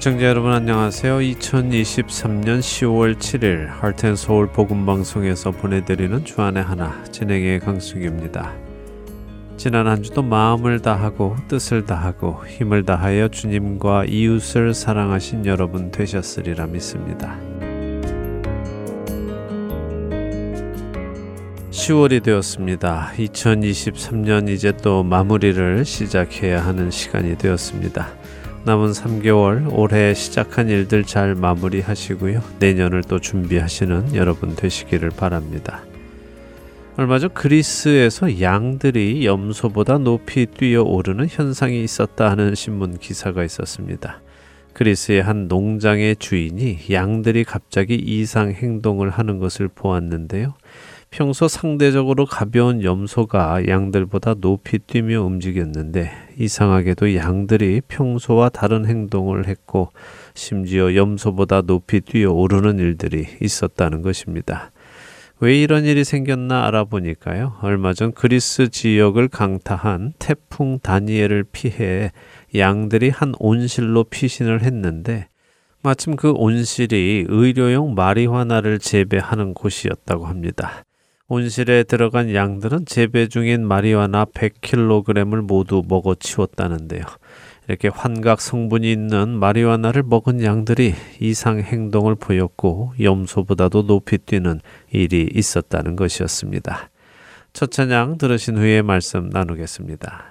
애청자 여러분 안녕하세요. 2023년 10월 7일 할텐서울 복음방송에서 보내드리는 주안의 하나 진행의 강수기입니다. 지난 한 주도 마음을 다하고 뜻을 다하고 힘을 다하여 주님과 이웃을 사랑하신 여러분 되셨으리라 믿습니다. 10월이 되었습니다. 2023년 이제 또 마무리를 시작해야 하는 시간이 되었습니다. 남은 3개월 올해 시작한 일들 잘 마무리하시고요. 내년을 또 준비하시는 여러분 되시기를 바랍니다. 얼마 전 그리스에서 양들이 염소보다 높이 뛰어 오르는 현상이 있었다 하는 신문 기사가 있었습니다. 그리스의 한 농장의 주인이 양들이 갑자기 이상 행동을 하는 것을 보았는데요. 평소 상대적으로 가벼운 염소가 양들보다 높이 뛰며 움직였는데 이상하게도 양들이 평소와 다른 행동을 했고 심지어 염소보다 높이 뛰어 오르는 일들이 있었다는 것입니다. 왜 이런 일이 생겼나 알아보니까요. 얼마 전 그리스 지역을 강타한 태풍 다니엘을 피해 양들이 한 온실로 피신을 했는데 마침 그 온실이 의료용 마리화나를 재배하는 곳이었다고 합니다. 온실에 들어간 양들은 재배 중인 마리화나 100kg을 모두 먹어 치웠다는데요. 이렇게 환각 성분이 있는 마리화나를 먹은 양들이 이상 행동을 보였고 염소보다도 높이 뛰는 일이 있었다는 것이었습니다. 첫 찬양 들으신 후에 말씀 나누겠습니다.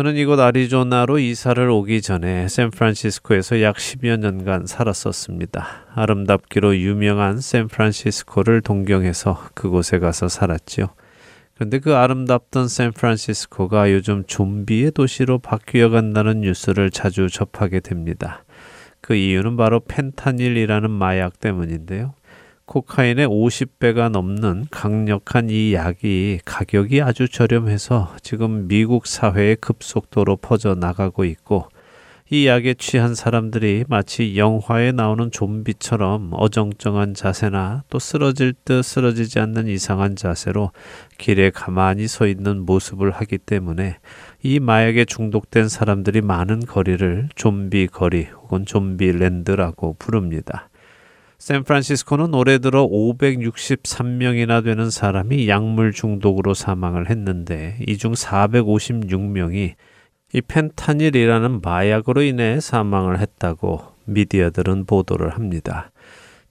저는 이곳 아리조나로 이사를 오기 전에 샌프란시스코에서 약 10여 년간 살았었습니다. 아름답기로 유명한 샌프란시스코를 동경해서 그곳에 가서 살았지요. 그런데 그 아름답던 샌프란시스코가 요즘 좀비의 도시로 바뀌어 간다는 뉴스를 자주 접하게 됩니다. 그 이유는 바로 펜타닐이라는 마약 때문인데요. 코카인의 50배가 넘는 강력한 이 약이 가격이 아주 저렴해서 지금 미국 사회에 급속도로 퍼져 나가고 있고 이 약에 취한 사람들이 마치 영화에 나오는 좀비처럼 어정쩡한 자세나 또 쓰러질 듯 쓰러지지 않는 이상한 자세로 길에 가만히 서 있는 모습을 하기 때문에 이 마약에 중독된 사람들이 많은 거리를 좀비 거리 혹은 좀비 랜드라고 부릅니다. 샌프란시스코는 올해 들어 563명이나 되는 사람이 약물 중독으로 사망을 했는데 이 중 456명이 이 펜타닐이라는 마약으로 인해 사망을 했다고 미디어들은 보도를 합니다.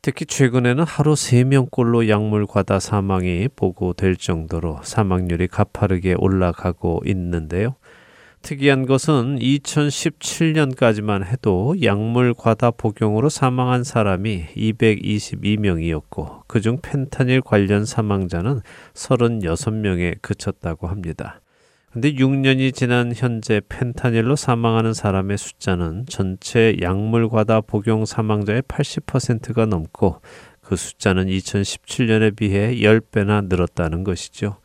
특히 최근에는 하루 3명꼴로 약물 과다 사망이 보고될 정도로 사망률이 가파르게 올라가고 있는데요. 특이한 것은 2017년까지만 해도 약물 과다 복용으로 사망한 사람이 222명이었고 그중 펜타닐 관련 사망자는 36명에 그쳤다고 합니다. 근데 6년이 지난 현재 펜타닐로 사망하는 사람의 숫자는 전체 약물 과다 복용 사망자의 80%가 넘고 그 숫자는 2017년에 비해 10배나 늘었다는 것이죠.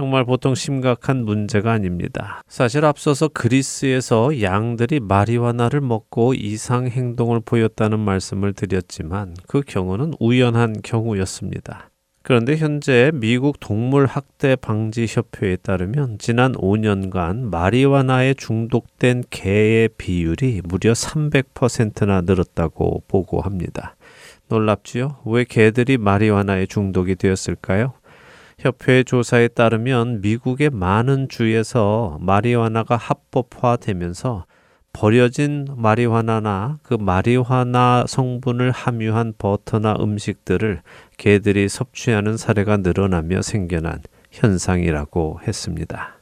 정말 보통 심각한 문제가 아닙니다. 사실 앞서서 그리스에서 양들이 마리화나를 먹고 이상 행동을 보였다는 말씀을 드렸지만 그 경우는 우연한 경우였습니다. 그런데 현재 미국 동물학대 방지 협회에 따르면 지난 5년간 마리화나에 중독된 개의 비율이 무려 300%나 늘었다고 보고합니다. 놀랍지요? 왜 개들이 마리화나에 중독이 되었을까요? 협회 조사에 따르면 미국의 많은 주에서 마리화나가 합법화되면서 버려진 마리화나나 그 마리화나 성분을 함유한 버터나 음식들을 개들이 섭취하는 사례가 늘어나며 생겨난 현상이라고 했습니다.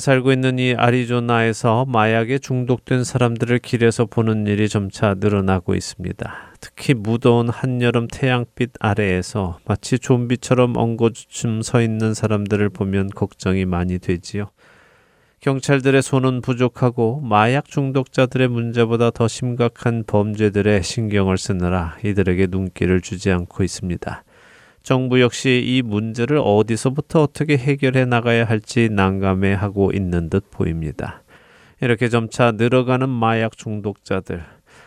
살고 있는 이 아리조나에서 마약에 중독된 사람들을 길에서 보는 일이 점차 늘어나고 있습니다. 특히 무더운 한여름 태양빛 아래에서 마치 좀비처럼 엉거주춤 서 있는 사람들을 보면 걱정이 많이 되지요. 경찰들의 손은 부족하고 마약 중독자들의 문제보다 더 심각한 범죄들의 신경을 쓰느라 이들에게 눈길을 주지 않고 있습니다. 정부 역시 이 문제를 어디서부터 어떻게 해결해 나가야 할지 난감해 하고 있는 듯 보입니다. 이렇게 점차 늘어가는 마약 중독자들.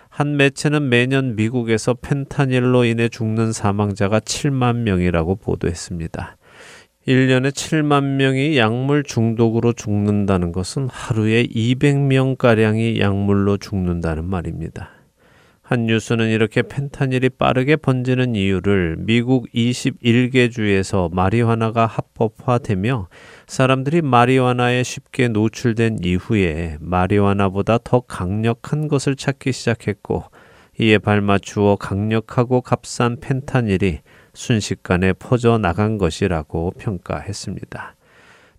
한 매체는 매년 미국에서 펜타닐로 인해 죽는 사망자가 7만 명이라고 보도했습니다. 1년에 7만 명이 약물 중독으로 죽는다는 것은 하루에 200명가량이 약물로 죽는다는 말입니다. 한 뉴스는 이렇게 펜타닐이 빠르게 번지는 이유를 미국 21개 주에서 마리화나가 합법화되며 사람들이 마리화나에 쉽게 노출된 이후에 마리화나보다 더 강력한 것을 찾기 시작했고 이에 발맞추어 강력하고 값싼 펜타닐이 순식간에 퍼져 나간 것이라고 평가했습니다.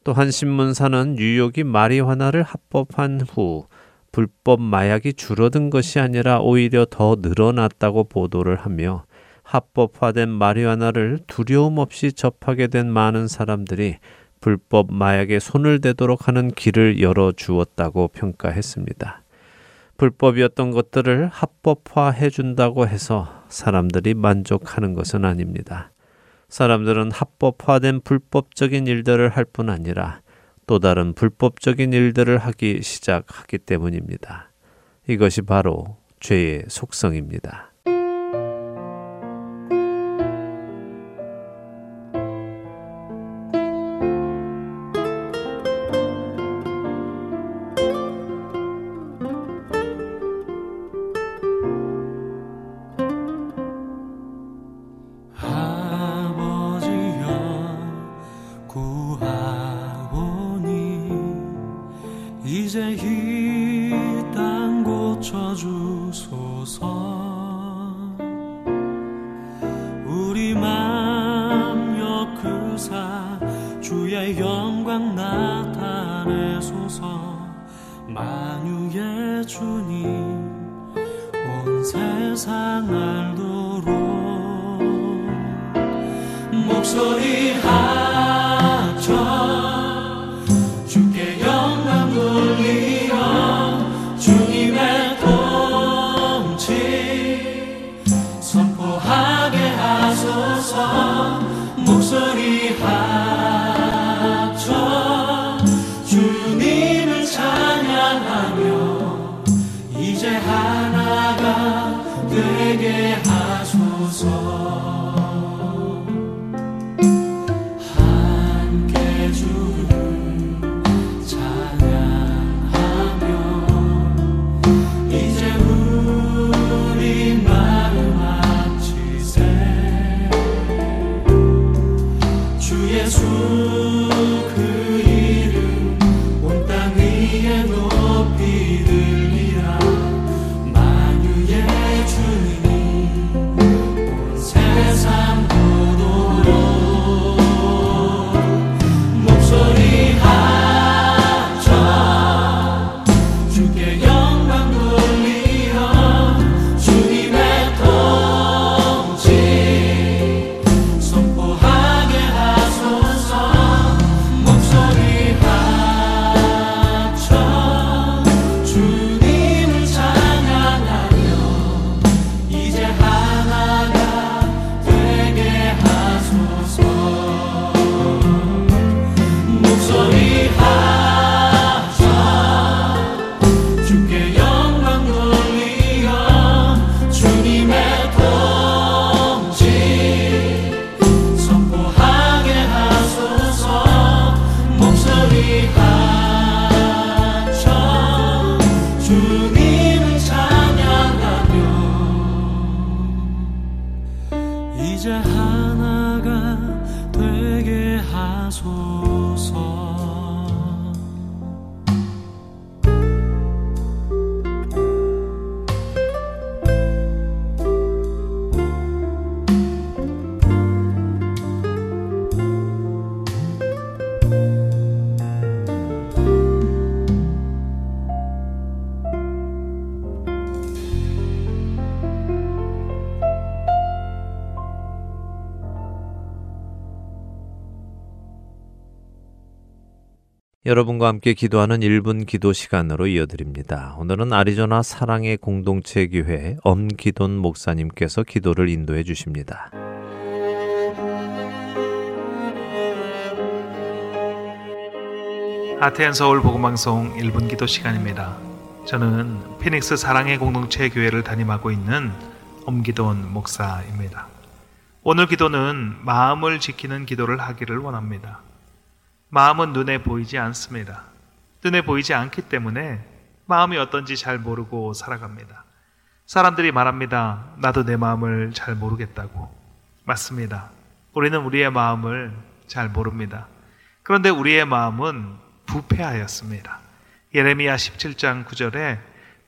또 한 신문사는 뉴욕이 마리화나를 합법한 후 불법 마약이 줄어든 것이 아니라 오히려 더 늘어났다고 보도를 하며 합법화된 마리화나를 두려움 없이 접하게 된 많은 사람들이 불법 마약에 손을 대도록 하는 길을 열어 주었다고 평가했습니다. 불법이었던 것들을 합법화해 준다고 해서 사람들이 만족하는 것은 아닙니다. 사람들은 합법화된 불법적인 일들을 할 뿐 아니라 또 다른 불법적인 일들을 하기 시작하기 때문입니다. 이것이 바로 죄의 속성입니다. 여러분과 함께 기도하는 1분 기도 시간으로 이어드립니다. 오늘은 아리조나 사랑의 공동체 교회 엄기돈 목사님께서 기도를 인도해 주십니다. 아테안 서울 복음방송 1분 기도 시간입니다. 저는 피닉스 사랑의 공동체 교회를 담임하고 있는 엄기돈 목사입니다. 오늘 기도는 마음을 지키는 기도를 하기를 원합니다. 마음은 눈에 보이지 않습니다. 눈에 보이지 않기 때문에 마음이 어떤지 잘 모르고 살아갑니다. 사람들이 말합니다. 나도 내 마음을 잘 모르겠다고. 맞습니다. 우리는 우리의 마음을 잘 모릅니다. 그런데 우리의 마음은 부패하였습니다. 예레미야 17장 9절에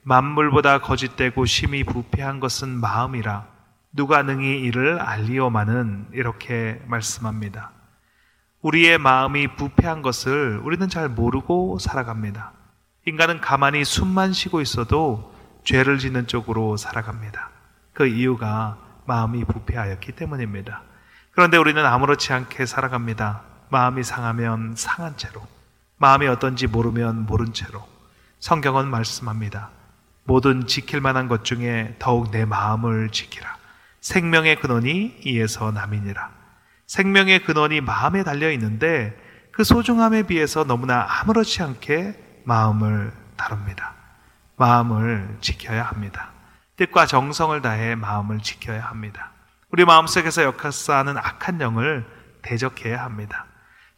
만물보다 거짓되고 심히 부패한 것은 마음이라 누가 능히 이를 알리오마는 이렇게 말씀합니다. 우리의 마음이 부패한 것을 우리는 잘 모르고 살아갑니다. 인간은 가만히 숨만 쉬고 있어도 죄를 짓는 쪽으로 살아갑니다. 그 이유가 마음이 부패하였기 때문입니다. 그런데 우리는 아무렇지 않게 살아갑니다. 마음이 상하면 상한 채로, 마음이 어떤지 모르면 모른 채로. 성경은 말씀합니다. 모든 지킬 만한 것 중에 더욱 내 마음을 지키라. 생명의 근원이 이에서 남이니라. 생명의 근원이 마음에 달려 있는데 그 소중함에 비해서 너무나 아무렇지 않게 마음을 다룹니다. 마음을 지켜야 합니다. 뜻과 정성을 다해 마음을 지켜야 합니다. 우리 마음속에서 역사하는 악한 영을 대적해야 합니다.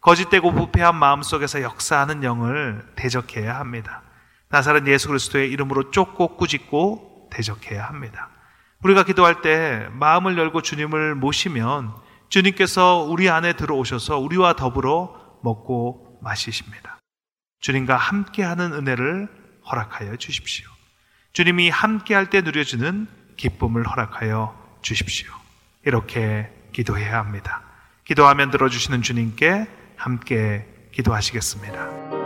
거짓되고 부패한 마음속에서 역사하는 영을 대적해야 합니다. 나사렛 예수 그리스도의 이름으로 쫓고 꾸짖고 대적해야 합니다. 우리가 기도할 때 마음을 열고 주님을 모시면 주님께서 우리 안에 들어오셔서 우리와 더불어 먹고 마시십니다. 주님과 함께하는 은혜를 허락하여 주십시오. 주님이 함께할 때 누려지는 기쁨을 허락하여 주십시오. 이렇게 기도해야 합니다. 기도하면 들어주시는 주님께 함께 기도하시겠습니다.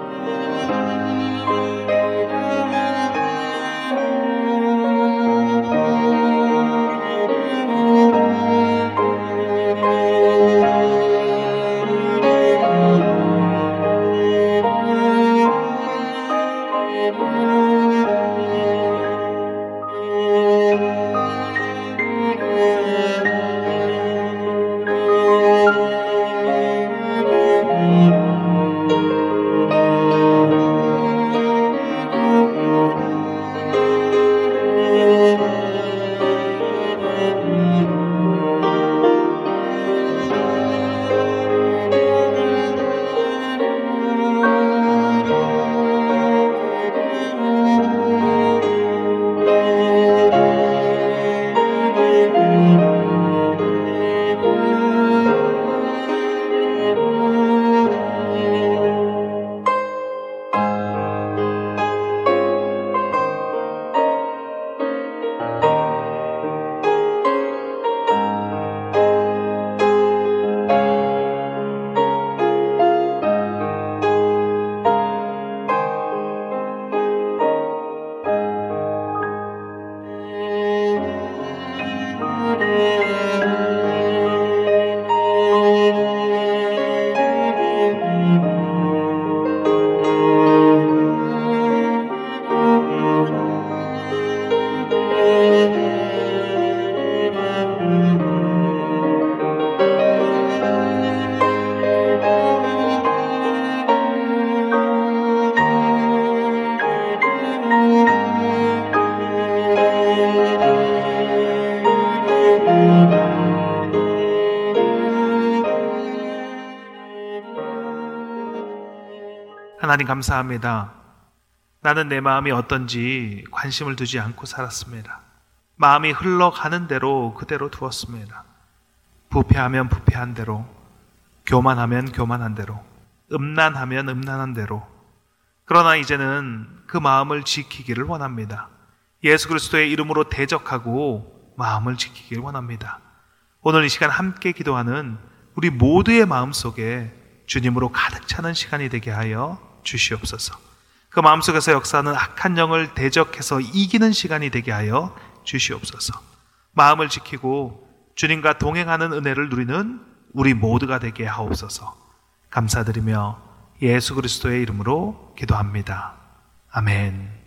하나님 감사합니다. 나는 내 마음이 어떤지 관심을 두지 않고 살았습니다. 마음이 흘러가는 대로 그대로 두었습니다. 부패하면 부패한 대로, 교만하면 교만한 대로, 음란하면 음란한 대로. 그러나 이제는 그 마음을 지키기를 원합니다. 예수 그리스도의 이름으로 대적하고 마음을 지키길 원합니다. 오늘 이 시간 함께 기도하는 우리 모두의 마음 속에 주님으로 가득 차는 시간이 되게 하여 주시옵소서. 그 마음속에서 역사하는 악한 영을 대적해서 이기는 시간이 되게 하여 주시옵소서. 마음을 지키고 주님과 동행하는 은혜를 누리는 우리 모두가 되게 하옵소서. 감사드리며 예수 그리스도의 이름으로 기도합니다. 아멘.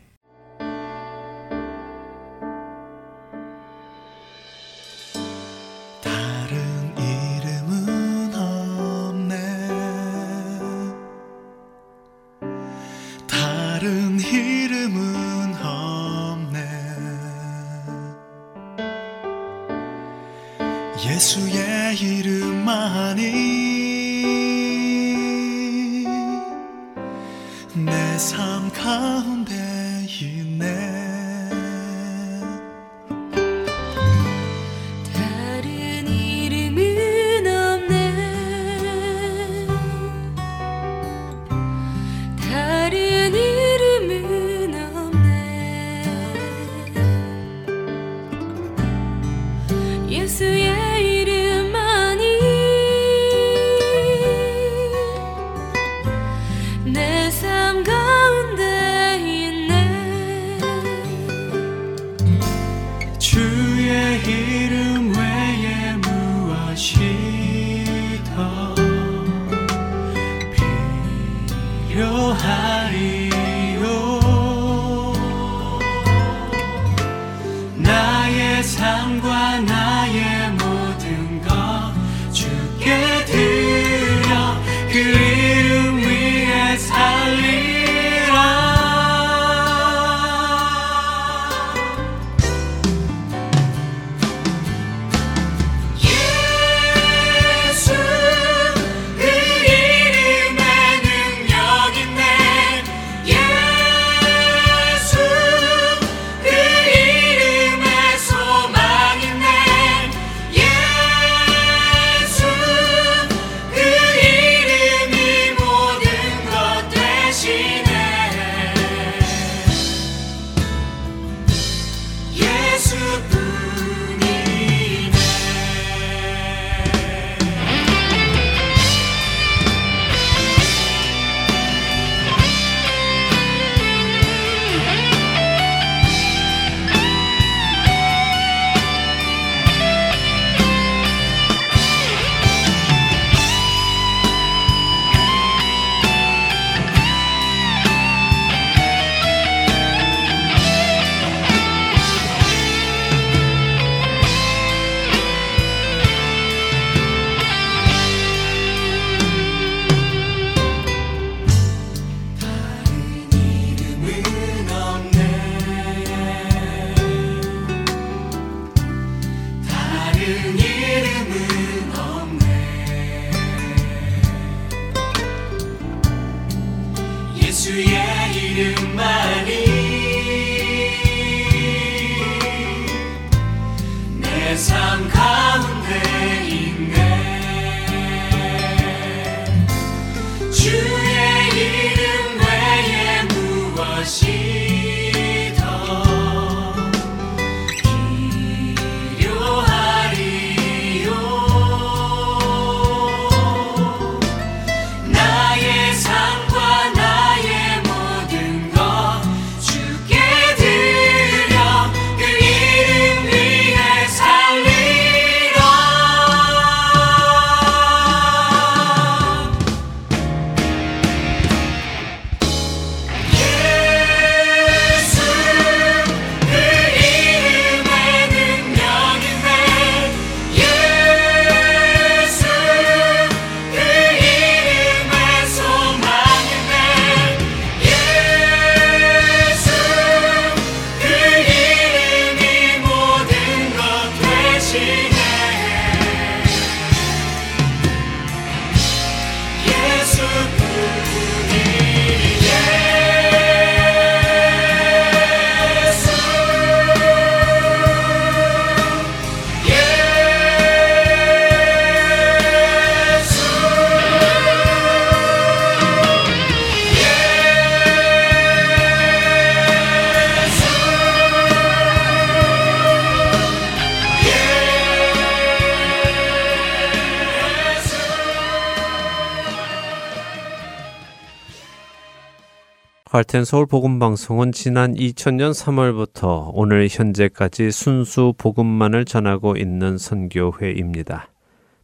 할텐 서울 복음 방송은 지난 2000년 3월부터 오늘 현재까지 순수 복음만을 전하고 있는 선교회입니다.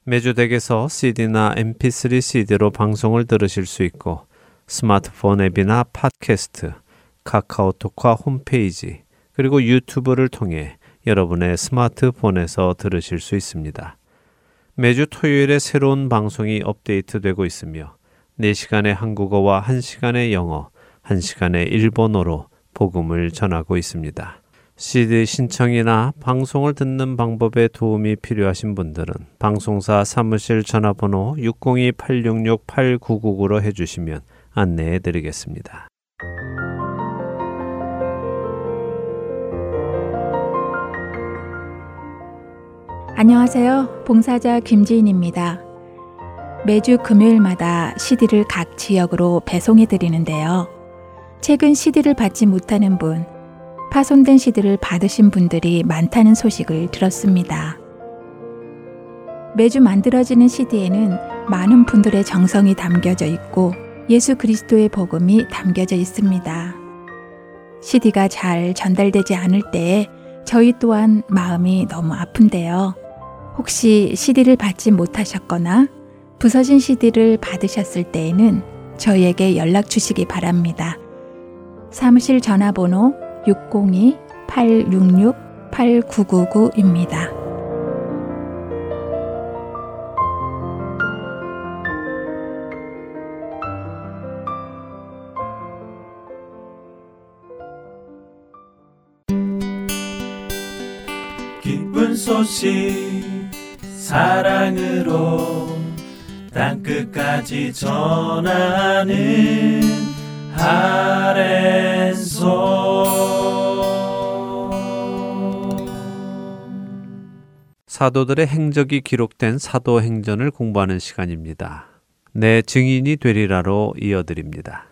매주 댁에서 CD나 MP3 CD로 방송을 들으실 수 있고 스마트폰 앱이나 팟캐스트, 카카오톡과 홈페이지, 그리고 유튜브를 통해 여러분의 스마트폰에서 들으실 수 있습니다. 매주 토요일에 새로운 방송이 업데이트되고 있으며 4시간의 한국어와 1시간의 영어, 1시간의 일본어로 복음을 전하고 있습니다. CD 신청이나 방송을 듣는 방법에 도움이 필요하신 분들은 방송사 사무실 전화번호 602-866-8999로 해주시면 안내해 드리겠습니다. 안녕하세요. 봉사자 김지인입니다. 매주 금요일마다 CD를 각 지역으로 배송해 드리는데요. 최근 CD를 받지 못하는 분, 파손된 CD를 받으신 분들이 많다는 소식을 들었습니다. 매주 만들어지는 CD에는 많은 분들의 정성이 담겨져 있고 예수 그리스도의 복음이 담겨져 있습니다. CD가 잘 전달되지 않을 때에 저희 또한 마음이 너무 아픈데요. 혹시 CD를 받지 못하셨거나 부서진 CD를 받으셨을 때에는 저희에게 연락 주시기 바랍니다. 사무실 전화번호 602-866-8999입니다. 기쁜 소식 사랑으로 땅끝까지 전하는 사도들의 행적이 기록된 사도행전을 공부하는 시간입니다. 내 증인이 되리라로 이어드립니다.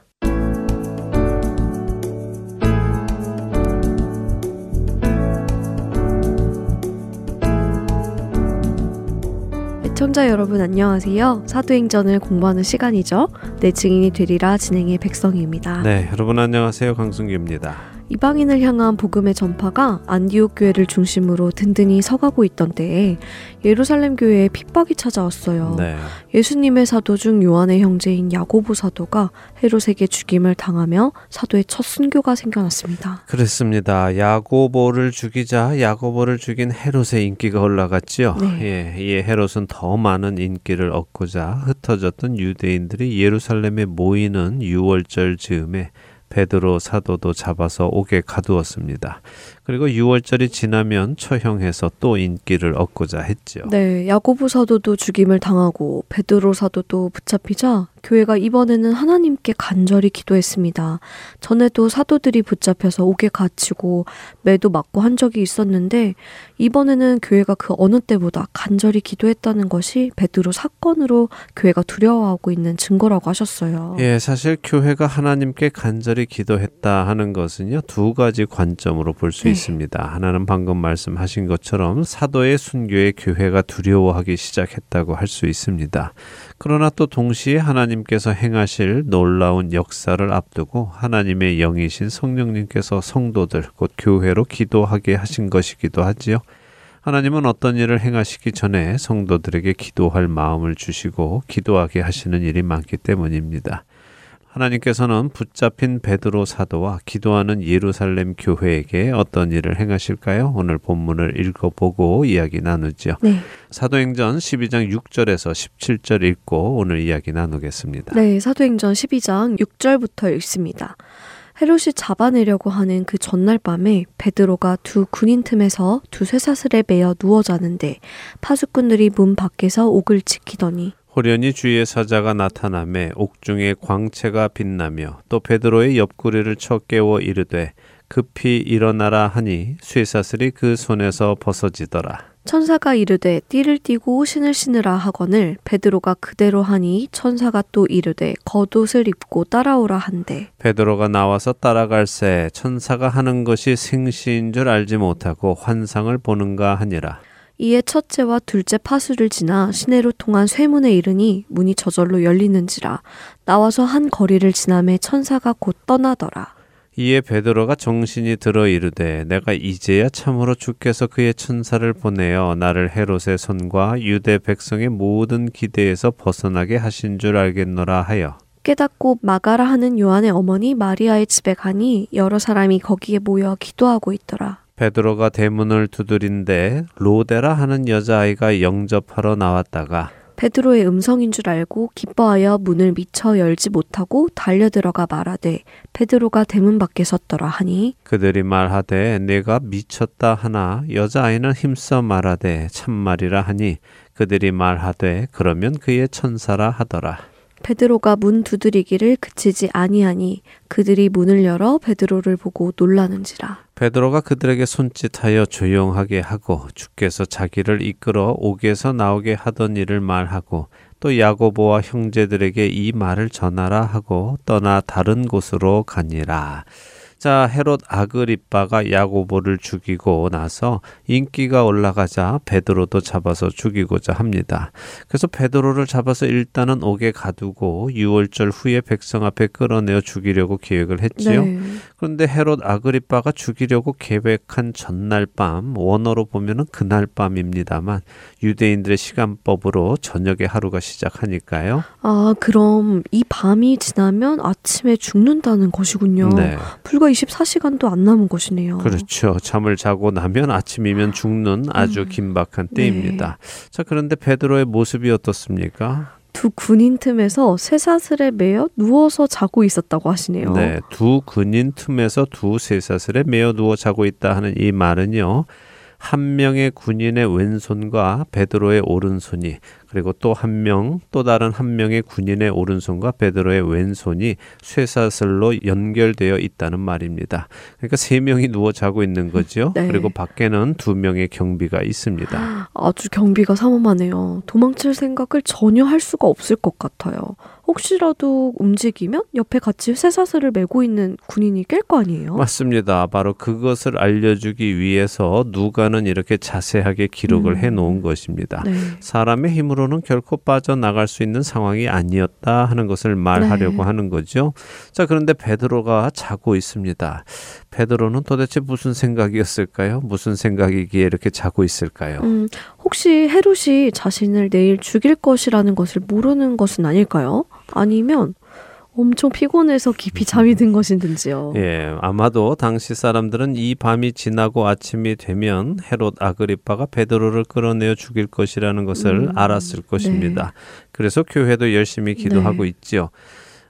애청자 여러분 안녕하세요. 사도행전을 공부하는 시간이죠. 내 증인이 되리라 진행의 백성입니다. 네, 여러분 안녕하세요. 강승규입니다. 이방인을 향한 복음의 전파가 안디옥 교회를 중심으로 든든히 서가고 있던 때에 예루살렘 교회에 핍박이 찾아왔어요. 네. 예수님의 사도 중 요한의 형제인 야고보 사도가 헤롯에게 죽임을 당하며 사도의 첫 순교가 생겨났습니다. 그렇습니다. 야고보를 죽이자 야고보를 죽인 헤롯의 인기가 올라갔지요. 네. 예, 이 헤롯은 더 많은 인기를 얻고자 흩어졌던 유대인들이 예루살렘에 모이는 유월절 즈음에 베드로 사도도 잡아서 옥에 가두었습니다. 그리고 6월절이 지나면 처형해서 또 인기를 얻고자 했죠. 네, 야고보 사도도 죽임을 당하고 베드로 사도도 붙잡히자 교회가 이번에는 하나님께 간절히 기도했습니다. 전에도 사도들이 붙잡혀서 옥에 갇히고 매도 맞고 한 적이 있었는데 이번에는 교회가 그 어느 때보다 간절히 기도했다는 것이 베드로 사건으로 교회가 두려워하고 있는 증거라고 하셨어요. 예, 사실 교회가 하나님께 간절히 기도했다 하는 것은요, 두 가지 관점으로 볼수 네. 있습니다. 하나는 방금 말씀하신 것처럼 사도의 순교에 교회가 두려워하기 시작했다고 할 수 있습니다. 그러나 또 동시에 하나님께서 행하실 놀라운 역사를 앞두고 하나님의 영이신 성령님께서 성도들, 곧 교회로 기도하게 하신 것이기도 하지요. 하나님은 어떤 일을 행하시기 전에 성도들에게 기도할 마음을 주시고 기도하게 하시는 일이 많기 때문입니다. 하나님께서는 붙잡힌 베드로 사도와 기도하는 예루살렘 교회에게 어떤 일을 행하실까요? 오늘 본문을 읽어보고 이야기 나누죠. 네. 사도행전 12장 6절에서 17절 읽고 오늘 이야기 나누겠습니다. 네, 사도행전 12장 6절부터 읽습니다. 헤롯이 잡아내려고 하는 그 전날 밤에 베드로가 두 군인 틈에서 두 쇠사슬에 매여 누워 자는데 파수꾼들이 문 밖에서 옥을 지키더니 호련히 주의 사자가 나타나매 옥중에 광채가 빛나며 또 베드로의 옆구리를 쳐 깨워 이르되 급히 일어나라 하니 쇠사슬이 그 손에서 벗어지더라. 천사가 이르되 띠를 띠고 신을 신으라 하거늘 베드로가 그대로 하니 천사가 또 이르되 겉옷을 입고 따라오라 한대 베드로가 나와서 따라갈새 천사가 하는 것이 생시인 줄 알지 못하고 환상을 보는가 하니라. 이에 첫째와 둘째 파수를 지나 시내로 통한 쇠문에 이르니 문이 저절로 열리는지라 나와서 한 거리를 지나매 천사가 곧 떠나더라 이에 베드로가 정신이 들어 이르되 내가 이제야 참으로 주께서 그의 천사를 보내어 나를 헤롯의 손과 유대 백성의 모든 기대에서 벗어나게 하신 줄 알겠노라 하여 깨닫고 마가라 하는 요한의 어머니 마리아의 집에 가니 여러 사람이 거기에 모여 기도하고 있더라. 베드로가 대문을 두드린데 로데라 하는 여자아이가 영접하러 나왔다가 베드로의 음성인 줄 알고 기뻐하여 문을 미처 열지 못하고 달려 들어가 말하되 베드로가 대문 밖에 섰더라 하니 그들이 말하되 내가 미쳤다 하나 여자아이는 힘써 말하되 참말이라 하니 그들이 말하되 그러면 그의 천사라 하더라. 베드로가 문 두드리기를 그치지 아니하니 그들이 문을 열어 베드로를 보고 놀라는지라. 베드로가 그들에게 손짓하여 조용하게 하고 주께서 자기를 이끌어 옥에서 나오게 하던 일을 말하고 또 야고보와 형제들에게 이 말을 전하라 하고 떠나 다른 곳으로 가니라. 자, 헤롯 아그리빠가 야고보를 죽이고 나서 인기가 올라가자 베드로도 잡아서 죽이고자 합니다. 그래서 베드로를 잡아서 일단은 옥에 가두고 6월절 후에 백성 앞에 끌어내어 죽이려고 계획을 했지요. 네. 그런데 헤롯 아그리빠가 죽이려고 계획한 전날 밤, 원어로 보면은 그날 밤입니다만 유대인들의 시간법으로 저녁에 하루가 시작하니까요. 아, 그럼 이 밤이 지나면 아침에 죽는다는 것이군요. 네. 불과 24시간도 안 남은 것이네요. 그렇죠. 잠을 자고 나면 아침이면 죽는 아주 음. 긴박한 때입니다. 자, 그런데 베드로의 모습이 어떻습니까? 두 군인 틈에서 쇠사슬에 매여 누워서 자고 있었다고 하시네요. 네, 두 근인 틈에서 두 쇠사슬에 매어 누워 자고 있다 하는 이 말은요. 한 명의 군인의 왼손과 베드로의 오른손이 그리고 또 한 명, 또 다른 한 명의 군인의 오른손과 베드로의 왼손이 쇠사슬로 연결되어 있다는 말입니다. 그러니까 세 명이 누워 자고 있는 거죠. 네. 그리고 밖에는 두 명의 경비가 있습니다. 아주 경비가 삼엄하네요. 도망칠 생각을 전혀 할 수가 없을 것 같아요. 혹시라도 움직이면 옆에 같이 쇠사슬을 메고 있는 군인이 깰 거 아니에요? 맞습니다. 바로 그것을 알려주기 위해서 누가는 이렇게 자세하게 기록을 음. 해 놓은 것입니다. 네. 사람의 힘으로 는 결코 빠져나갈 수 있는 상황이 아니었다 하는 것을 말하려고 네. 하는 거죠. 자, 그런데 베드로가 자고 있습니다. 베드로는 도대체 무슨 생각이었을까요? 무슨 생각이기에 이렇게 자고 있을까요? 음, 혹시 헤롯이 자신을 내일 죽일 것이라는 것을 모르는 것은 아닐까요? 아니면 엄청 피곤해서 깊이 잠이 든 것이든지요. 예, 아마도 당시 사람들은 이 밤이 지나고 아침이 되면 헤롯 아그리빠가 베드로를 끌어내어 죽일 것이라는 것을 음, 알았을 것입니다. 그래서 교회도 열심히 기도하고 네. 있지요.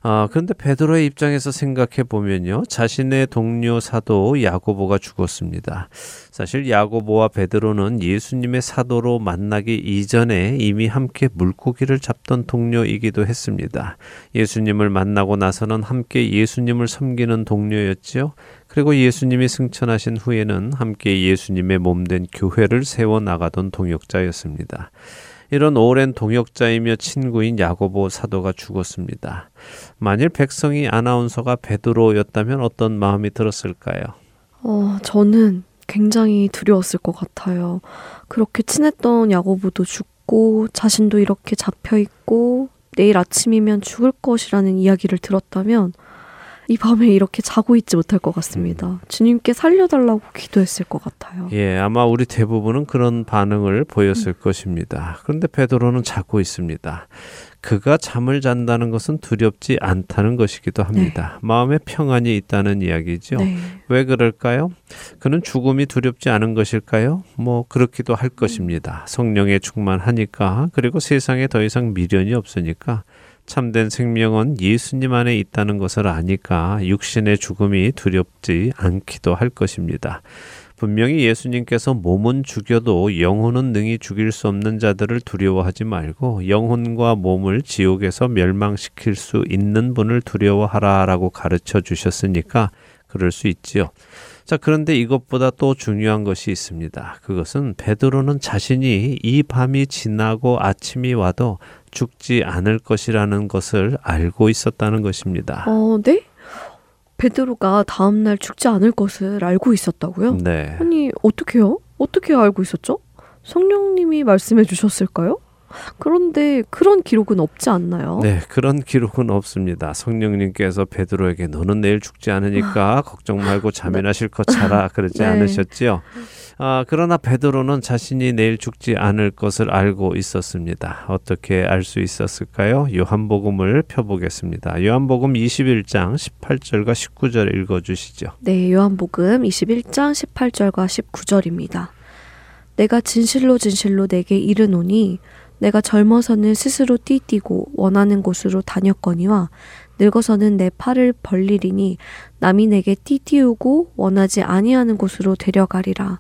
아, 그런데 베드로의 입장에서 생각해 보면요. 자신의 동료 사도 야고보가 죽었습니다. 사실 야고보와 베드로는 예수님의 사도로 만나기 이전에 이미 함께 물고기를 잡던 동료이기도 했습니다. 예수님을 만나고 나서는 함께 예수님을 섬기는 동료였지요. 그리고 예수님이 승천하신 후에는 함께 예수님의 몸된 교회를 세워 나가던 동역자였습니다. 이런 오랜 동역자이며 친구인 야고보 사도가 죽었습니다. 만일 백성이 아나운서가 베드로였다면 어떤 마음이 들었을까요? 어, 저는 굉장히 두려웠을 것 같아요. 그렇게 친했던 야고보도 죽고 자신도 이렇게 잡혀 있고 내일 아침이면 죽을 것이라는 이야기를 들었다면 이 밤에 이렇게 자고 있지 못할 것 같습니다. 주님께 살려달라고 기도했을 것 같아요. 예, 아마 우리 대부분은 그런 반응을 보였을 것입니다. 그런데 베드로는 자고 있습니다. 그가 잠을 잔다는 것은 두렵지 않다는 것이기도 합니다. 마음에 평안이 있다는 이야기죠. 네. 왜 그럴까요? 그는 죽음이 두렵지 않은 것일까요? 뭐 그렇기도 할 것입니다. 성령에 충만하니까 그리고 세상에 더 이상 미련이 없으니까 참된 생명은 예수님 안에 있다는 것을 아니까 육신의 죽음이 두렵지 않기도 할 것입니다. 분명히 예수님께서 몸은 죽여도 영혼은 능히 죽일 수 없는 자들을 두려워하지 말고 영혼과 몸을 지옥에서 멸망시킬 수 있는 분을 두려워하라라고 가르쳐 주셨으니까 그럴 수 있지요. 자, 그런데 이것보다 또 중요한 것이 있습니다. 그것은 베드로는 자신이 이 밤이 지나고 아침이 와도 죽지 않을 것이라는 것을 알고 있었다는 것입니다. 어, 네? 베드로가 다음 날 죽지 않을 것을 알고 있었다고요? 네. 아니, 어떻게요? 어떻게 알고 있었죠? 성령님이 말씀해 주셨을까요? 그런데 그런 기록은 없지 않나요? 네, 그런 기록은 없습니다. 성령님께서 베드로에게 너는 내일 죽지 않으니까 걱정 말고 잠이나 실컷 자라 그러지 네. 않으셨지요. 아, 그러나 베드로는 자신이 내일 죽지 않을 것을 알고 있었습니다. 어떻게 알 수 있었을까요? 요한복음을 펴보겠습니다. 요한복음 21장 18절과 19절 읽어주시죠. 네, 요한복음 21장 18절과 19절입니다. 내가 진실로 진실로 내게 이르노니 내가 젊어서는 스스로 띠뛰고 원하는 곳으로 다녔거니와 늙어서는 내 팔을 벌리리니 남이 내게 띠띠우고 원하지 아니하는 곳으로 데려가리라.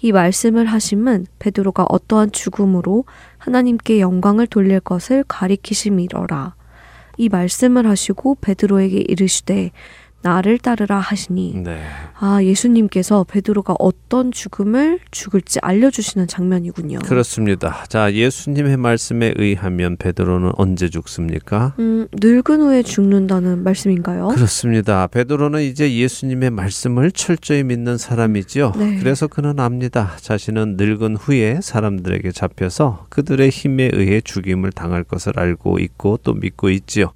이 말씀을 하심은 베드로가 어떠한 죽음으로 하나님께 영광을 돌릴 것을 가리키심이러라. 이 말씀을 하시고 베드로에게 이르시되 나를 따르라 하시니 네. 아 예수님께서 베드로가 어떤 죽음을 죽을지 알려주시는 장면이군요. 그렇습니다. 자, 예수님의 말씀에 의하면 베드로는 언제 죽습니까? 음 늙은 후에 죽는다는 말씀인가요? 그렇습니다. 베드로는 이제 예수님의 말씀을 철저히 믿는 사람이지요. 네. 그래서 그는 압니다. 자신은 늙은 후에 사람들에게 잡혀서 그들의 힘에 의해 죽임을 당할 것을 알고 있고 또 믿고 있지요.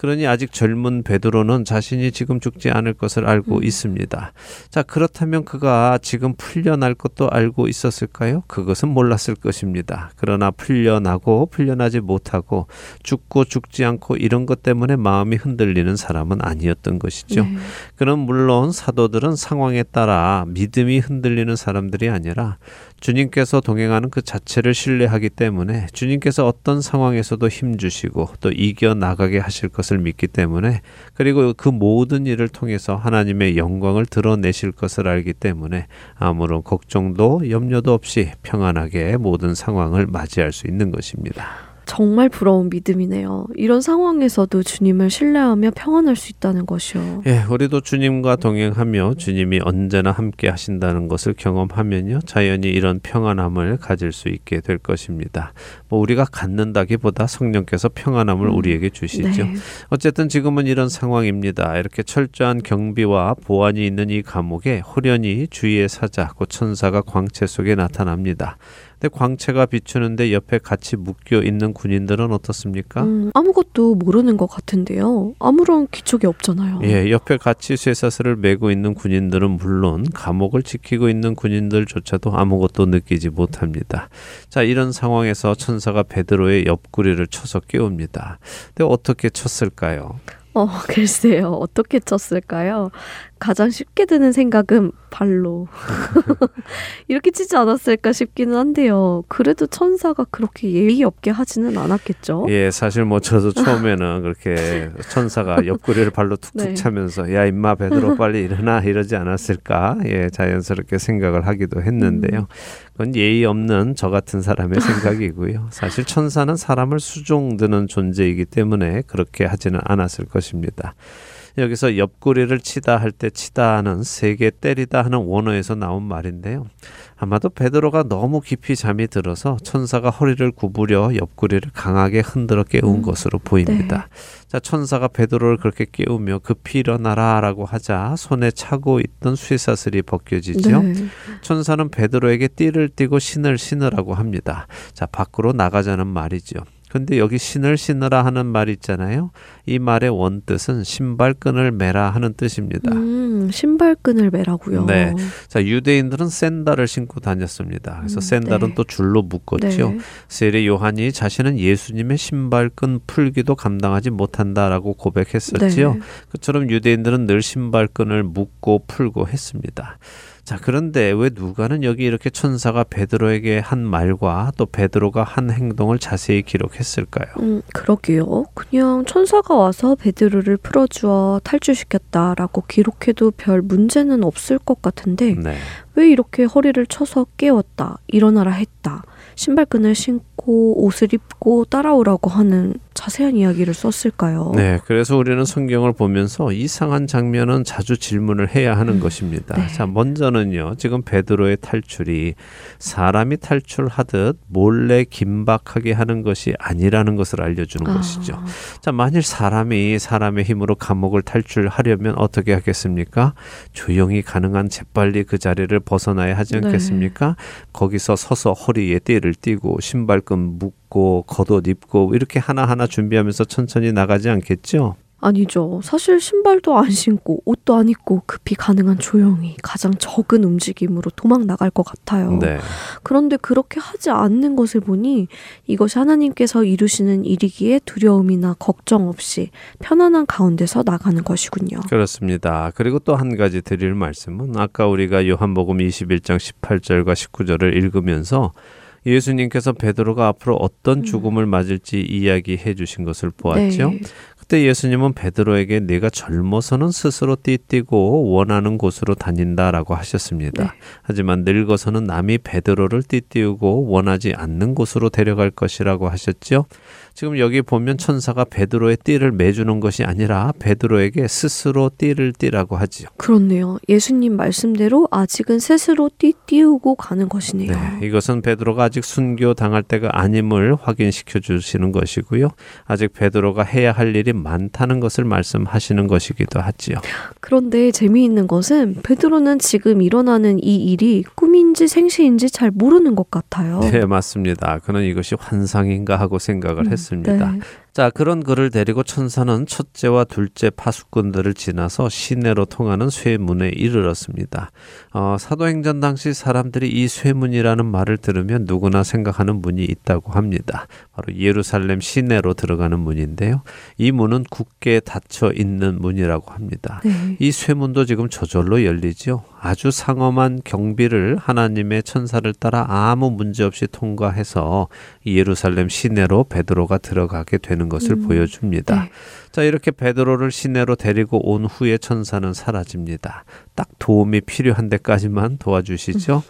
그러니 아직 젊은 베드로는 자신이 지금 죽지 않을 것을 알고 음. 있습니다. 자, 그렇다면 그가 지금 풀려날 것도 알고 있었을까요? 그것은 몰랐을 것입니다. 그러나 풀려나고 풀려나지 못하고 죽고 죽지 않고 이런 것 때문에 마음이 흔들리는 사람은 아니었던 것이죠. 네. 그럼 물론 사도들은 상황에 따라 믿음이 흔들리는 사람들이 아니라 주님께서 동행하는 그 자체를 신뢰하기 때문에 주님께서 어떤 상황에서도 힘주시고 또 이겨 나가게 하실 것을 믿기 때문에 그리고 그 모든 일을 통해서 하나님의 영광을 드러내실 것을 알기 때문에 아무런 걱정도 염려도 없이 평안하게 모든 상황을 맞이할 수 있는 것입니다. 정말 부러운 믿음이네요. 이런 상황에서도 주님을 신뢰하며 평안할 수 있다는 것이요. 예, 우리도 주님과 동행하며 주님이 언제나 함께 하신다는 것을 경험하면요, 자연히 이런 평안함을 가질 수 있게 될 것입니다. 뭐 우리가 갖는다기보다 성령께서 평안함을 음, 우리에게 주시죠. 네. 어쨌든 지금은 이런 상황입니다. 이렇게 철저한 경비와 보안이 있는 이 감옥에 호련히 주위의 사자, 곧 천사가 광채 속에 나타납니다. 근데 광채가 비추는데 옆에 같이 묶여 있는 군인들은 어떻습니까? 음, 아무것도 모르는 것 같은데요. 아무런 기척이 없잖아요. 예, 옆에 같이 쇠사슬을 메고 있는 군인들은 물론 감옥을 지키고 있는 군인들조차도 아무것도 느끼지 못합니다. 자, 이런 상황에서 천사가 베드로의 옆구리를 쳐서 깨웁니다. 근데 어떻게 쳤을까요? 어, 글쎄요. 어떻게 쳤을까요? 가장 쉽게 드는 생각은 발로. 이렇게 치지 않았을까 싶기는 한데요. 그래도 천사가 그렇게 예의 없게 하지는 않았겠죠? 예, 사실 뭐 저도 처음에는 그렇게 천사가 옆구리를 발로 툭툭 네. 차면서 야 임마 베드로 빨리 일어나 이러지 않았을까? 예, 자연스럽게 생각을 하기도 했는데요. 그건 예의 없는 저 같은 사람의 생각이고요. 사실 천사는 사람을 수종드는 존재이기 때문에 그렇게 하지는 않았을 것입니다. 여기서 옆구리를 치다 할 때 치다는 세게 때리다 하는 원어에서 나온 말인데요. 아마도 베드로가 너무 깊이 잠이 들어서 천사가 허리를 구부려 옆구리를 강하게 흔들어 깨운 음, 것으로 보입니다. 자, 천사가 베드로를 그렇게 깨우며 급히 일어나라라고 하자 손에 차고 있던 쇠사슬이 벗겨지죠. 네. 천사는 베드로에게 띠를 띠고 신을 신으라고 합니다. 자, 밖으로 나가자는 말이죠. 근데 여기 신을 신으라 하는 말이 있잖아요. 이 말의 원뜻은 신발끈을 매라 하는 뜻입니다. 음, 신발끈을 매라고요. 네. 자, 유대인들은 샌달을 신고 다녔습니다. 그래서 음, 샌달은 네. 또 줄로 묶었죠. 네. 세례 요한이 자신은 예수님의 신발끈 풀기도 감당하지 못한다라고 고백했었지요. 네. 그처럼 유대인들은 늘 신발끈을 묶고 풀고 했습니다. 자, 그런데 왜 누가는 여기 이렇게 천사가 베드로에게 한 말과 또 베드로가 한 행동을 자세히 기록했을까요? 음, 그러게요. 그냥 천사가 와서 베드로를 풀어주어 탈주시켰다라고 기록해도 별 문제는 없을 것 같은데 네. 왜 이렇게 허리를 쳐서 깨웠다, 일어나라 했다, 신발끈을 신고 옷을 입고 따라오라고 하는 자세한 이야기를 썼을까요? 네, 그래서 우리는 성경을 보면서 이상한 장면은 자주 질문을 해야 하는 음, 것입니다. 네. 자, 먼저는요, 지금 베드로의 탈출이 사람이 탈출하듯 몰래 긴박하게 하는 것이 아니라는 것을 알려주는 아, 것이죠. 자, 만일 사람이 사람의 힘으로 감옥을 탈출하려면 어떻게 하겠습니까? 조용히 가능한 재빨리 그 자리를 벗어나야 하지 네. 않겠습니까? 거기서 서서 허리에 띠를 띠고 신발끈 묶고 겉옷 입고 이렇게 하나하나 준비하면서 천천히 나가지 않겠죠? 아니죠. 사실 신발도 안 신고 옷도 안 입고 급히 가능한 조용히 가장 적은 움직임으로 도망 나갈 것 같아요. 네. 그런데 그렇게 하지 않는 것을 보니 이것이 하나님께서 이루시는 일이기에 두려움이나 걱정 없이 편안한 가운데서 나가는 것이군요. 그렇습니다. 그리고 또 한 가지 드릴 말씀은 아까 우리가 요한복음 21장 18절과 19절을 읽으면서 예수님께서 베드로가 앞으로 어떤 음. 죽음을 맞을지 이야기해 주신 것을 보았죠. 네. 그때 예수님은 베드로에게 네가 젊어서는 스스로 띠뛰고 원하는 곳으로 다닌다라고 하셨습니다. 네. 하지만 늙어서는 남이 베드로를 띠띠우고 원하지 않는 곳으로 데려갈 것이라고 하셨죠. 지금 여기 보면 천사가 베드로의 띠를 매주는 것이 아니라 베드로에게 스스로 띠를 띠라고 하지요. 그렇네요. 예수님 말씀대로 아직은 스스로 띠 띠우고 가는 것이네요. 네, 이것은 베드로가 아직 순교 당할 때가 아님을 확인시켜 주시는 것이고요. 아직 베드로가 해야 할 일이 많다는 것을 말씀하시는 것이기도 하지요. 그런데 재미있는 것은 베드로는 지금 일어나는 이 일이 꿈인지 생시인지 잘 모르는 것 같아요. 네, 맞습니다. 그는 이것이 환상인가 하고 생각을 음, 했습니다. 네. 자, 그런 그를 데리고 천사는 첫째와 둘째 파수꾼들을 지나서 시내로 통하는 쇠문에 이르렀습니다. 어, 사도행전 당시 사람들이 이 쇠문이라는 말을 들으면 누구나 생각하는 문이 있다고 합니다. 바로 예루살렘 시내로 들어가는 문인데요. 이 문은 굳게 닫혀 있는 문이라고 합니다. 네. 이 쇠문도 지금 저절로 열리죠. 아주 상엄한 경비를 하나님의 천사를 따라 아무 문제 없이 통과해서 이 예루살렘 시내로 베드로가 들어가게 되는 것을 음, 보여줍니다. 네. 자, 이렇게 베드로를 시내로 데리고 온 후에 천사는 사라집니다. 딱 도움이 필요한 데까지만 도와주시죠.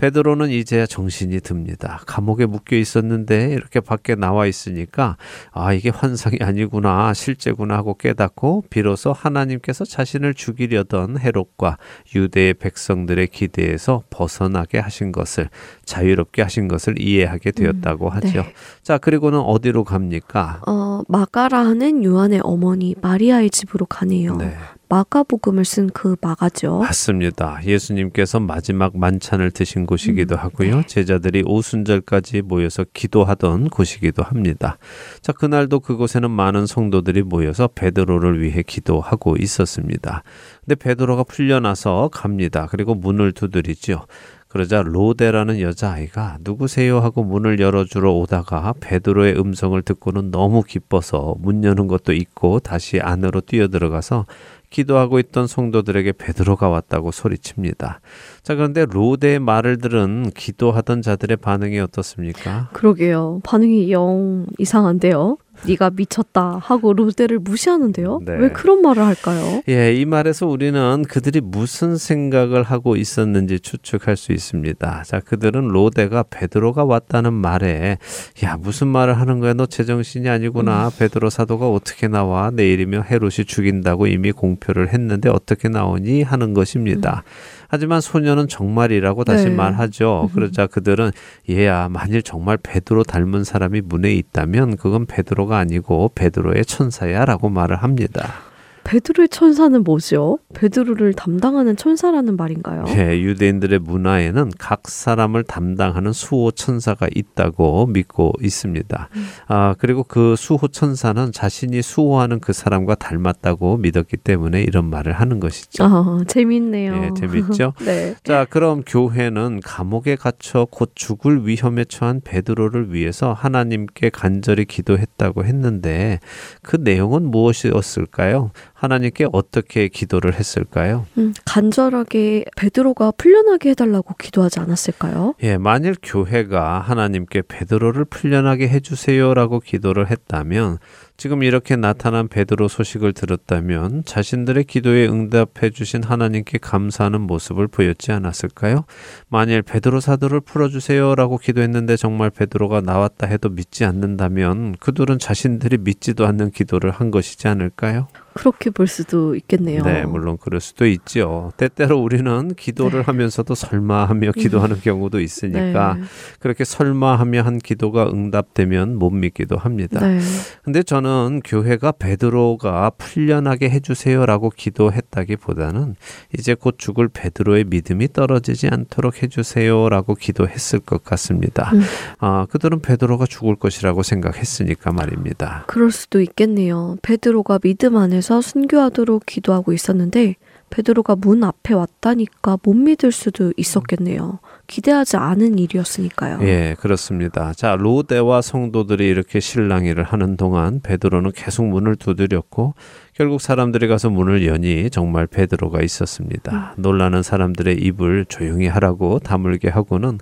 베드로는 이제야 정신이 듭니다. 감옥에 묶여 있었는데 이렇게 밖에 나와 있으니까 아, 이게 환상이 아니구나, 실제구나 하고 깨닫고 비로소 하나님께서 자신을 죽이려던 헤롯과 유대의 백성들의 기대에서 벗어나게 하신 것을 자유롭게 하신 것을 이해하게 되었다고 하죠. 네. 자, 그리고는 어디로 갑니까? 어, 마가라 하는 요한의 어머니 마리아의 집으로 가네요. 네. 마가복음을 쓴 그 마가죠. 맞습니다. 예수님께서 마지막 만찬을 드신 곳이기도 음, 하고요. 네. 제자들이 오순절까지 모여서 기도하던 곳이기도 합니다. 자, 그날도 그곳에는 많은 성도들이 모여서 베드로를 위해 기도하고 있었습니다. 근데 베드로가 풀려나서 갑니다. 그리고 문을 두드리죠. 그러자 로데라는 여자아이가 누구세요 하고 문을 열어주러 오다가 베드로의 음성을 듣고는 너무 기뻐서 문 여는 것도 잊고 다시 안으로 뛰어들어가서 기도하고 있던 성도들에게 베드로가 왔다고 소리칩니다. 자, 그런데 로데의 말을 들은 기도하던 자들의 반응이 어떻습니까? 그러게요. 반응이 영 이상한데요. 네가 미쳤다 하고 로데를 무시하는데요. 네. 왜 그런 말을 할까요? 예, 이 말에서 우리는 그들이 무슨 생각을 하고 있었는지 추측할 수 있습니다. 자, 그들은 로데가 베드로가 왔다는 말에 야, 무슨 말을 하는 거야? 너 제정신이 아니구나. 베드로 사도가 어떻게 나와? 내일이면 헤롯이 죽인다고 이미 공표를 했는데 어떻게 나오니? 하는 것입니다. 하지만 소녀는 정말이라고 다시 네. 말하죠. 그러자 그들은 얘야 만일 정말 베드로 닮은 사람이 문에 있다면 그건 베드로가 아니고 베드로의 천사야라고 말을 합니다. 베드로의 천사는 뭐죠? 베드로를 담당하는 천사라는 말인가요? 예, 유대인들의 문화에는 각 사람을 담당하는 수호 천사가 있다고 믿고 있습니다. 아, 그리고 그 수호 천사는 자신이 수호하는 그 사람과 닮았다고 믿었기 때문에 이런 말을 하는 것이죠. 아, 재밌네요. 예, 재밌죠? 네. 자, 그럼 교회는 감옥에 갇혀 곧 죽을 위험에 처한 베드로를 위해서 하나님께 간절히 기도했다고 했는데 그 내용은 무엇이었을까요? 하나님께 어떻게 기도를 했을까요? 음, 간절하게 베드로가 풀려나게 해달라고 기도하지 않았을까요? 예, 만일 교회가 하나님께 베드로를 풀려나게 해주세요라고 기도를 했다면 지금 이렇게 나타난 베드로 소식을 들었다면 자신들의 기도에 응답해 주신 하나님께 감사하는 모습을 보였지 않았을까요? 만일 베드로 사도를 풀어 주세요라고 기도했는데 정말 베드로가 나왔다 해도 믿지 않는다면 그들은 자신들이 믿지도 않는 기도를 한 것이지 않을까요? 그렇게 볼 수도 있겠네요. 네, 물론 그럴 수도 있죠. 때때로 우리는 기도를 네. 하면서도 설마하며 기도하는 경우도 있으니까 네. 그렇게 설마하며 한 기도가 응답되면 못 믿기도 합니다. 네. 근데 저는 교회가 베드로가 풀려나게 해주세요라고 기도했다기보다는 이제 곧 죽을 베드로의 믿음이 떨어지지 않도록 해주세요라고 기도했을 것 같습니다. 음. 아, 그들은 베드로가 죽을 것이라고 생각했으니까 말입니다. 그럴 수도 있겠네요. 베드로가 믿음 안에서 순교하도록 기도하고 있었는데 베드로가 문 앞에 왔다니까 못 믿을 수도 있었겠네요. 기대하지 않은 일이었으니까요. 예, 그렇습니다. 자, 로데와 성도들이 이렇게 실랑이를 하는 동안 베드로는 계속 문을 두드렸고 결국 사람들이 가서 문을 여니 정말 베드로가 있었습니다. 놀라는 사람들의 입을 조용히 하라고 다물게 하고는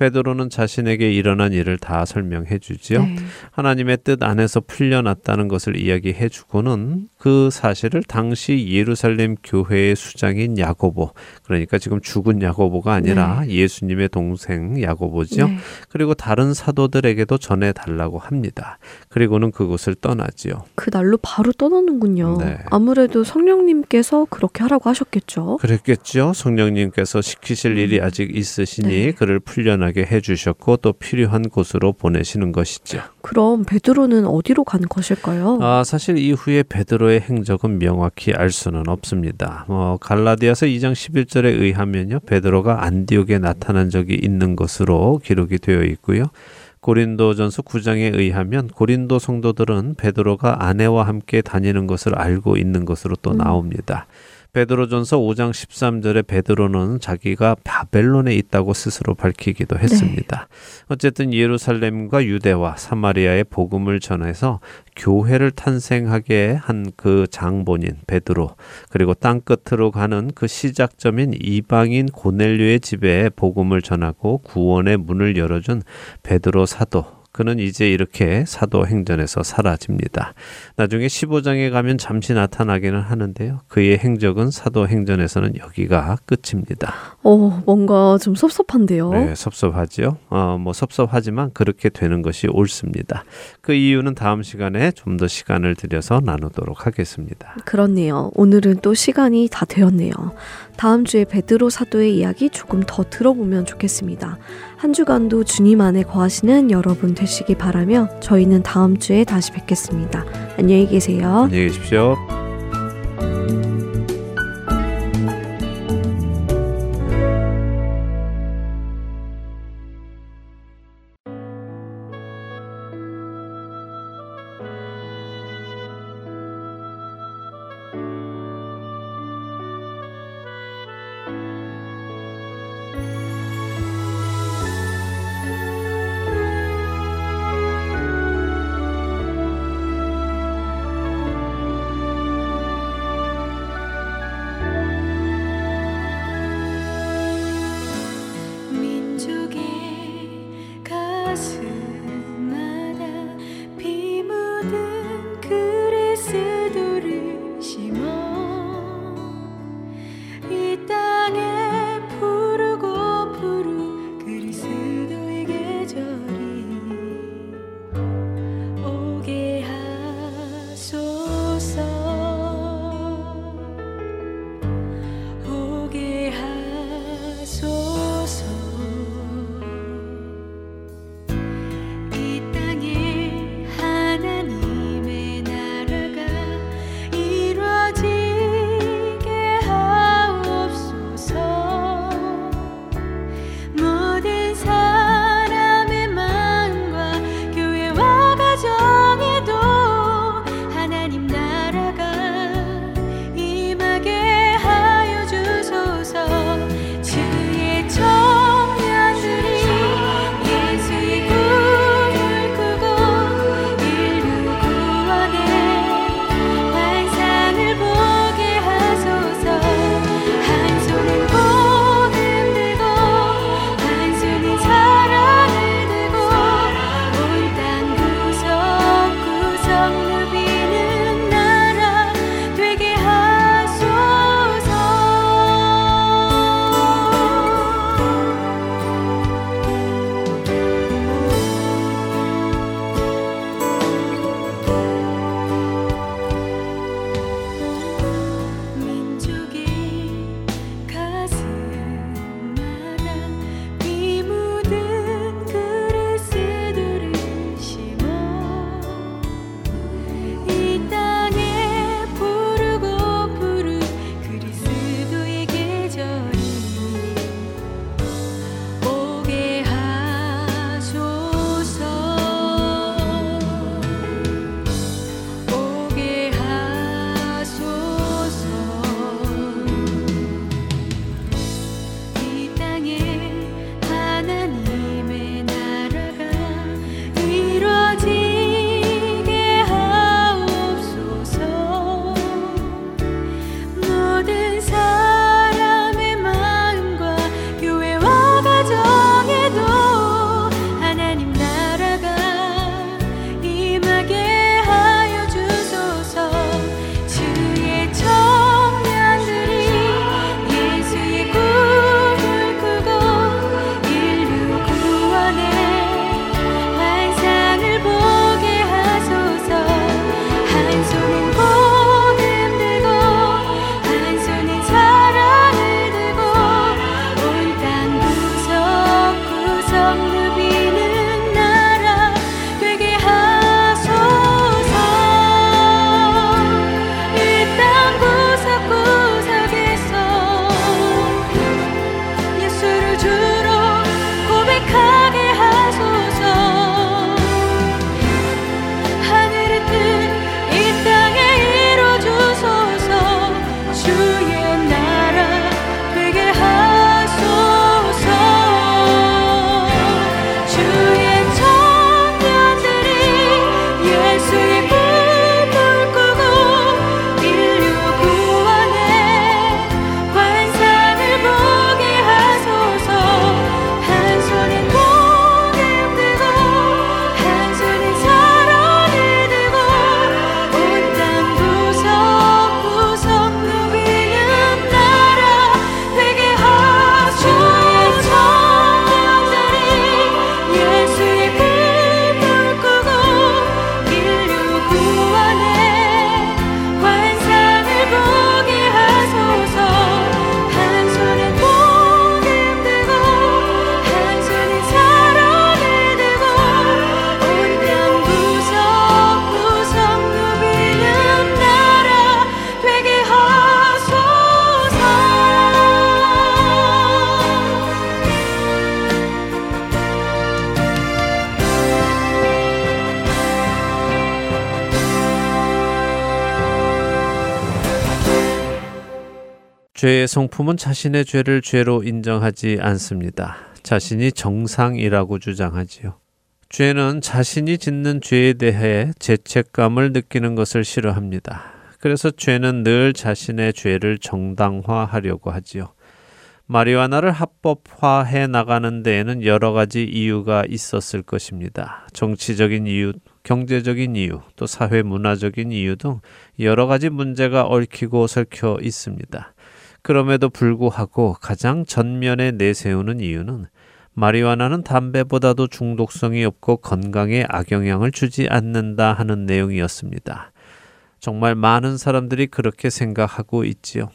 베드로는 자신에게 일어난 일을 다 설명해 주지요. 네. 하나님의 뜻 안에서 풀려났다는 것을 이야기해 주고는 그 사실을 당시 예루살렘 교회의 수장인 야고보, 그러니까 지금 죽은 야고보가 아니라 예수님의 동생 야고보죠. 네. 그리고 다른 사도들에게도 전해 달라고 합니다. 그리고는 그곳을 떠나지요. 그날로 바로 떠나는군요. 네. 아무래도 성령님께서 그렇게 하라고 하셨겠죠. 그랬겠죠. 성령님께서 시키실 일이 아직 있으시니 네. 그를 풀려나 게 해 주셨고 또 필요한 곳으로 보내시는 것이죠. 그럼 베드로는 어디로 간 것일까요? 아, 사실 이후에 베드로의 행적은 명확히 알 수는 없습니다. 어, 갈라디아서 2장 11절에 의하면요. 베드로가 안디옥에 나타난 적이 있는 것으로 기록이 되어 있고요. 고린도전서 9장에 의하면 고린도 성도들은 베드로가 아내와 함께 다니는 것을 알고 있는 것으로 또 음. 나옵니다. 베드로전서 5장 13절에 베드로는 자기가 바벨론에 있다고 스스로 밝히기도 했습니다. 어쨌든 예루살렘과 유대와 사마리아의 복음을 전해서 교회를 탄생하게 한 그 장본인 베드로 그리고 땅 끝으로 가는 그 시작점인 이방인 고넬료의 집에 복음을 전하고 구원의 문을 열어준 베드로 사도 그는 이제 이렇게 사도행전에서 사라집니다. 나중에 15장에 가면 잠시 나타나기는 하는데요. 그의 행적은 사도행전에서는 여기가 끝입니다. 어, 뭔가 좀 섭섭한데요. 네, 섭섭하지요. 어, 뭐 섭섭하지만 그렇게 되는 것이 옳습니다. 그 이유는 다음 시간에 좀 더 시간을 들여서 나누도록 하겠습니다. 그렇네요. 오늘은 또 시간이 다 되었네요. 다음 주에 베드로 사도의 이야기 조금 더 들어보면 좋겠습니다. 한 주간도 주님 안에 거하시는 여러분 되시기 바라며 저희는 다음 주에 다시 뵙겠습니다. 안녕히 계세요. 안녕히 계십시오. 죄의 성품은 자신의 죄를 죄로 인정하지 않습니다. 자신이 정상이라고 주장하지요. 죄는 자신이 짓는 죄에 대해 죄책감을 느끼는 것을 싫어합니다. 그래서 죄는 늘 자신의 죄를 정당화하려고 하지요. 마리화나를 합법화해 나가는 데에는 여러 가지 이유가 있었을 것입니다. 정치적인 이유, 경제적인 이유, 또 사회 문화적인 이유 등 여러 가지 문제가 얽히고 설켜 있습니다. 그럼에도 불구하고 가장 전면에 내세우는 이유는 마리화나는 담배보다도 중독성이 없고 건강에 악영향을 주지 않는다 하는 내용이었습니다. 정말 많은 사람들이 그렇게 생각하고 있지요.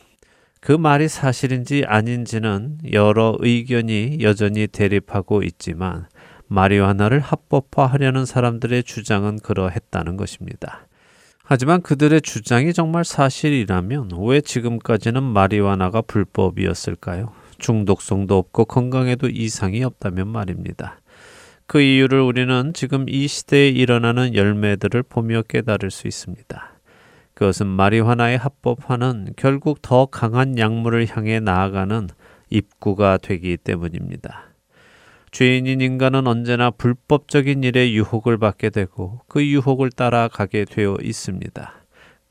그 말이 사실인지 아닌지는 여러 의견이 여전히 대립하고 있지만 마리화나를 합법화하려는 사람들의 주장은 그러했다는 것입니다. 하지만 그들의 주장이 정말 사실이라면 왜 지금까지는 마리화나가 불법이었을까요? 중독성도 없고 건강에도 이상이 없다면 말입니다. 그 이유를 우리는 지금 이 시대에 일어나는 열매들을 보며 깨달을 수 있습니다. 그것은 마리화나의 합법화는 결국 더 강한 약물을 향해 나아가는 입구가 되기 때문입니다. 죄인인 인간은 언제나 불법적인 일에 유혹을 받게 되고 그 유혹을 따라가게 되어 있습니다.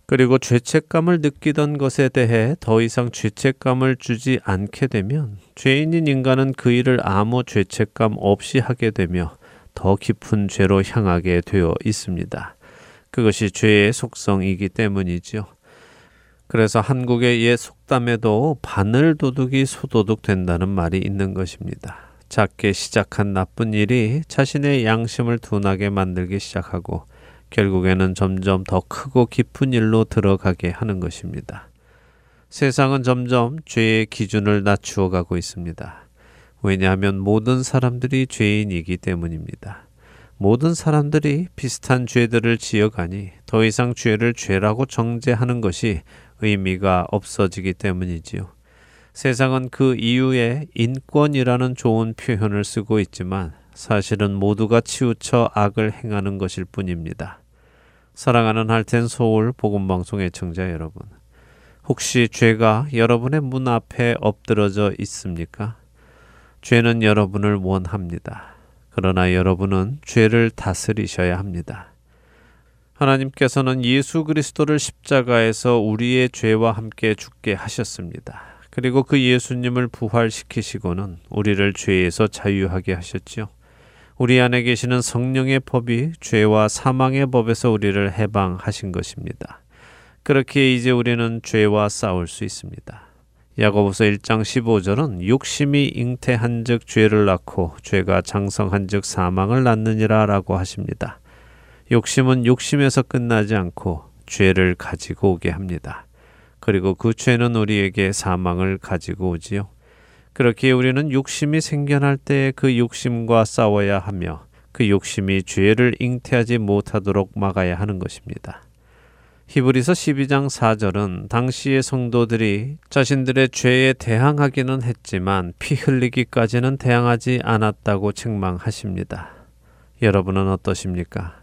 그리고 죄책감을 느끼던 것에 대해 더 이상 죄책감을 주지 않게 되면 죄인인 인간은 그 일을 아무 죄책감 없이 하게 되며 더 깊은 죄로 향하게 되어 있습니다. 그것이 죄의 속성이기 때문이지요. 그래서 한국의 옛 속담에도 바늘 도둑이 소도둑 된다는 말이 있는 것입니다. 작게 시작한 나쁜 일이 자신의 양심을 둔하게 만들기 시작하고 결국에는 점점 더 크고 깊은 일로 들어가게 하는 것입니다. 세상은 점점 죄의 기준을 낮추어 가고 있습니다. 왜냐하면 모든 사람들이 죄인이기 때문입니다. 모든 사람들이 비슷한 죄들을 지어가니 더 이상 죄를 죄라고 정죄하는 것이 의미가 없어지기 때문이지요. 세상은 그 이유에 인권이라는 좋은 표현을 쓰고 있지만 사실은 모두가 치우쳐 악을 행하는 것일 뿐입니다. 사랑하는 할텐 서울 복음방송 의 청자 여러분. 혹시 죄가 여러분의 문 앞에 엎드러져 있습니까? 죄는 여러분을 원합니다. 그러나 여러분은 죄를 다스리셔야 합니다. 하나님께서는 예수 그리스도를 십자가에서 우리의 죄와 함께 죽게 하셨습니다. 그리고 그 예수님을 부활시키시고는 우리를 죄에서 자유하게 하셨지요. 우리 안에 계시는 성령의 법이 죄와 사망의 법에서 우리를 해방하신 것입니다. 그렇게 이제 우리는 죄와 싸울 수 있습니다. 야고보서 1장 15절은 욕심이 잉태한즉 죄를 낳고 죄가 장성한즉 사망을 낳느니라라고 하십니다. 욕심은 욕심에서 끝나지 않고 죄를 가지고 오게 합니다. 그리고 그 죄는 우리에게 사망을 가지고 오지요. 그렇게 우리는 욕심이 생겨날 때 그 욕심과 싸워야 하며 그 욕심이 죄를 잉태하지 못하도록 막아야 하는 것입니다. 히브리서 12장 4절은 당시의 성도들이 자신들의 죄에 대항하기는 했지만 피 흘리기까지는 대항하지 않았다고 책망하십니다. 여러분은 어떠십니까?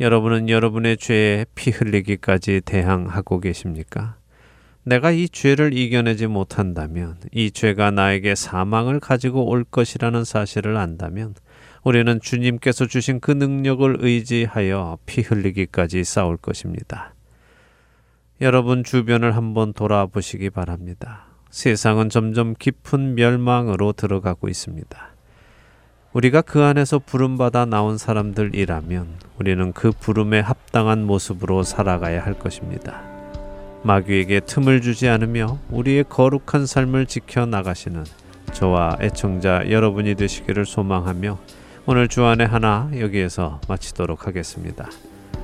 여러분은 여러분의 죄에 피 흘리기까지 대항하고 계십니까? 내가 이 죄를 이겨내지 못한다면, 이 죄가 나에게 사망을 가지고 올 것이라는 사실을 안다면, 우리는 주님께서 주신 그 능력을 의지하여 피 흘리기까지 싸울 것입니다. 여러분 주변을 한번 돌아보시기 바랍니다. 세상은 점점 깊은 멸망으로 들어가고 있습니다. 우리가 그 안에서 부름받아 나온 사람들이라면 우리는 그 부름에 합당한 모습으로 살아가야 할 것입니다. 마귀에게 틈을 주지 않으며 우리의 거룩한 삶을 지켜 나가시는 저와 애청자 여러분이 되시기를 소망하며 오늘 주안의 하나 여기에서 마치도록 하겠습니다.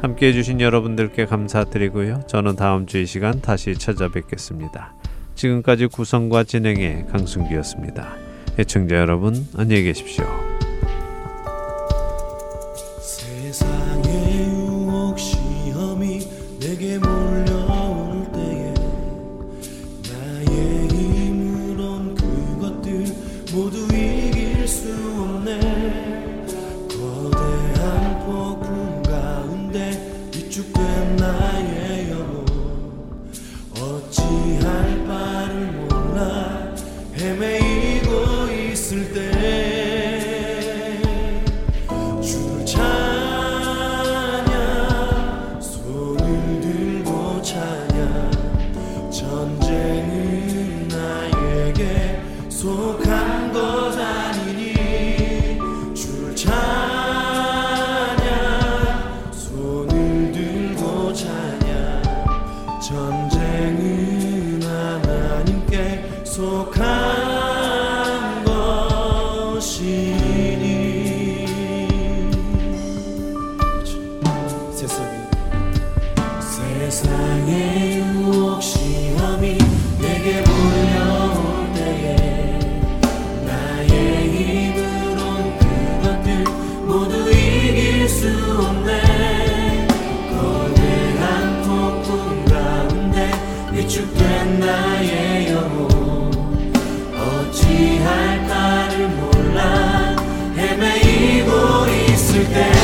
함께 해주신 여러분들께 감사드리고요. 저는 다음 주 이 시간 다시 찾아뵙겠습니다. 지금까지 구성과 진행의 강순기였습니다. 애청자 여러분, 안녕히 계십시오. you. 우리